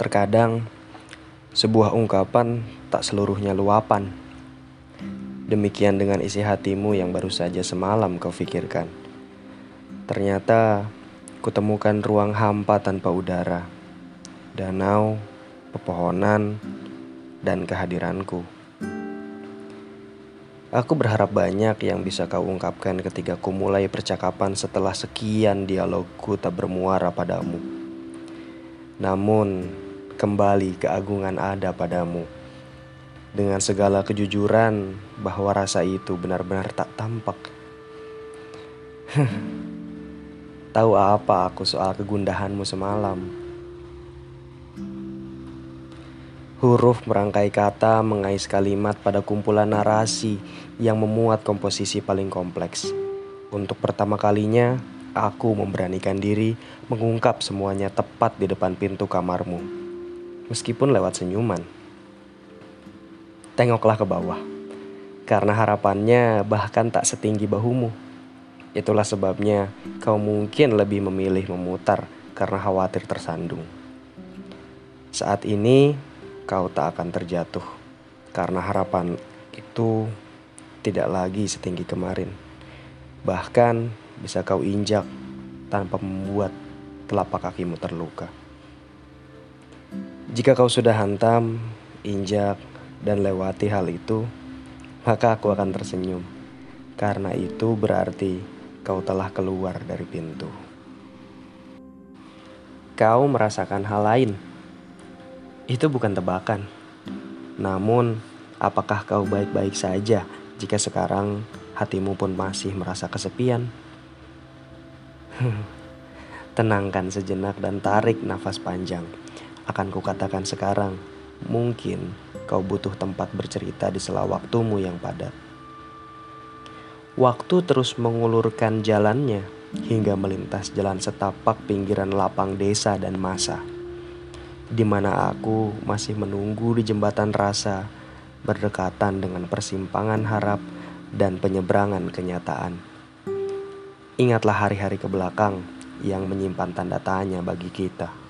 Terkadang, sebuah ungkapan tak seluruhnya luapan. Demikian dengan isi hatimu yang baru saja semalam kau pikirkan. Ternyata, kutemukan ruang hampa tanpa udara, danau, pepohonan, dan kehadiranku. Aku berharap banyak yang bisa kau ungkapkan ketika ku mulai percakapan setelah sekian dialogku tak bermuara padamu. Namun, kembali keagungan ada padamu. Dengan segala kejujuran bahwa rasa itu benar-benar tak tampak. Tahu apa aku soal kegundahanmu semalam? Huruf merangkai kata mengais kalimat pada kumpulan narasi yang memuat komposisi paling kompleks. Untuk pertama kalinya, aku memberanikan diri mengungkap semuanya tepat di depan pintu kamarmu. Meskipun lewat senyuman. Tengoklah ke bawah. Karena harapannya bahkan tak setinggi bahumu. Itulah sebabnya kau mungkin lebih memilih memutar karena khawatir tersandung. Saat ini kau tak akan terjatuh karena harapan itu tidak lagi setinggi kemarin. Bahkan bisa kau injak tanpa membuat telapak kakimu terluka. Jika kau sudah hantam, injak, dan lewati hal itu, maka aku akan tersenyum. Karena itu berarti kau telah keluar dari pintu. Kau merasakan hal lain itu bukan tebakan. Namun, apakah kau baik-baik saja jika sekarang hatimu pun masih merasa kesepian? Tenangkan sejenak dan tarik nafas panjang. Akan kukatakan sekarang, mungkin kau butuh tempat bercerita di sela waktumu yang padat. Waktu terus mengulurkan jalannya hingga melintas jalan setapak pinggiran lapang desa dan masa di mana aku masih menunggu di jembatan rasa, berdekatan dengan persimpangan harap dan penyeberangan kenyataan. Ingatlah hari-hari ke belakang yang menyimpan tanda tanya bagi kita.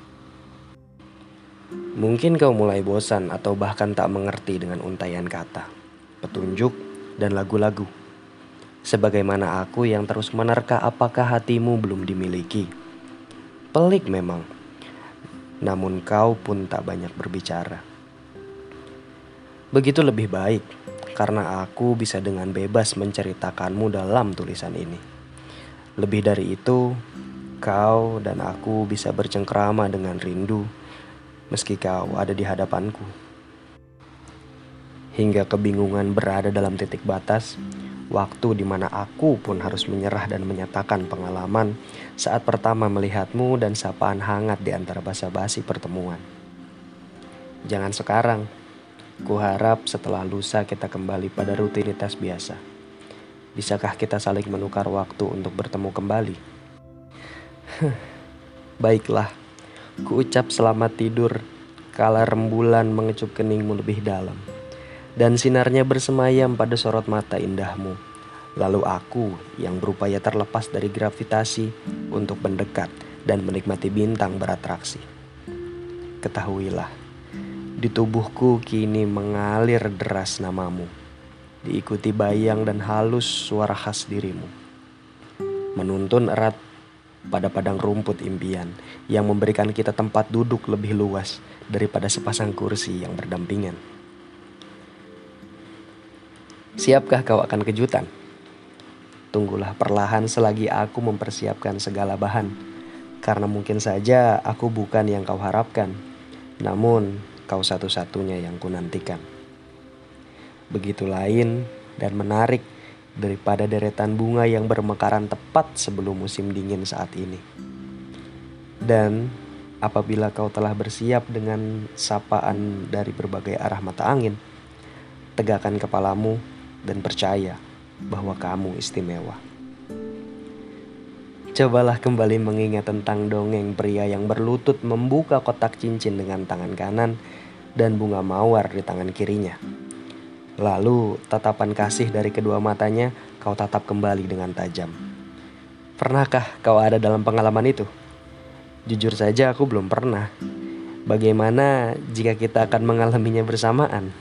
Mungkin kau mulai bosan atau bahkan tak mengerti dengan untayan kata, petunjuk, dan lagu-lagu. Sebagaimana aku yang terus menerka apakah hatimu belum dimiliki. Pelik memang namun kau pun tak banyak berbicara. Begitu lebih baik, karena aku bisa dengan bebas menceritakanmu dalam tulisan ini. Lebih dari itu, kau dan aku bisa bercengkrama dengan rindu, meski kau ada di hadapanku. Hingga kebingungan berada dalam titik batas, waktu di mana aku pun harus menyerah dan menyatakan pengalaman saat pertama melihatmu dan sapaan hangat di antara basa-basi pertemuan. Jangan sekarang, ku harap setelah lusa kita kembali pada rutinitas biasa. Bisakah kita saling menukar waktu untuk bertemu kembali? Baiklah, ku ucap selamat tidur kala rembulan mengecup keningmu lebih dalam dan sinarnya bersemayam pada sorot mata indahmu. Lalu aku yang berupaya terlepas dari gravitasi untuk mendekat dan menikmati bintang beratraksi. Ketahuilah, di tubuhku kini mengalir deras namamu, diikuti bayang dan halus suara khas dirimu. Menuntun erat pada padang rumput impian yang memberikan kita tempat duduk lebih luas daripada sepasang kursi yang berdampingan. Siapkah kau akan kejutan? Tunggulah perlahan selagi aku mempersiapkan segala bahan. Karena mungkin saja aku bukan yang kau harapkan. Namun, kau satu-satunya yang kunantikan. Begitu lain dan menarik daripada deretan bunga yang bermekaran tepat sebelum musim dingin saat ini. Dan apabila kau telah bersiap dengan sapaan dari berbagai arah mata angin, tegakkan kepalamu dan percaya bahwa kamu istimewa. Cobalah kembali mengingat tentang dongeng pria yang berlutut membuka kotak cincin dengan tangan kanan dan bunga mawar di tangan kirinya. Lalu tatapan kasih dari kedua matanya kau tatap kembali dengan tajam. Pernahkah kau ada dalam pengalaman itu? Jujur saja aku belum pernah. Bagaimana jika kita akan mengalaminya bersamaan?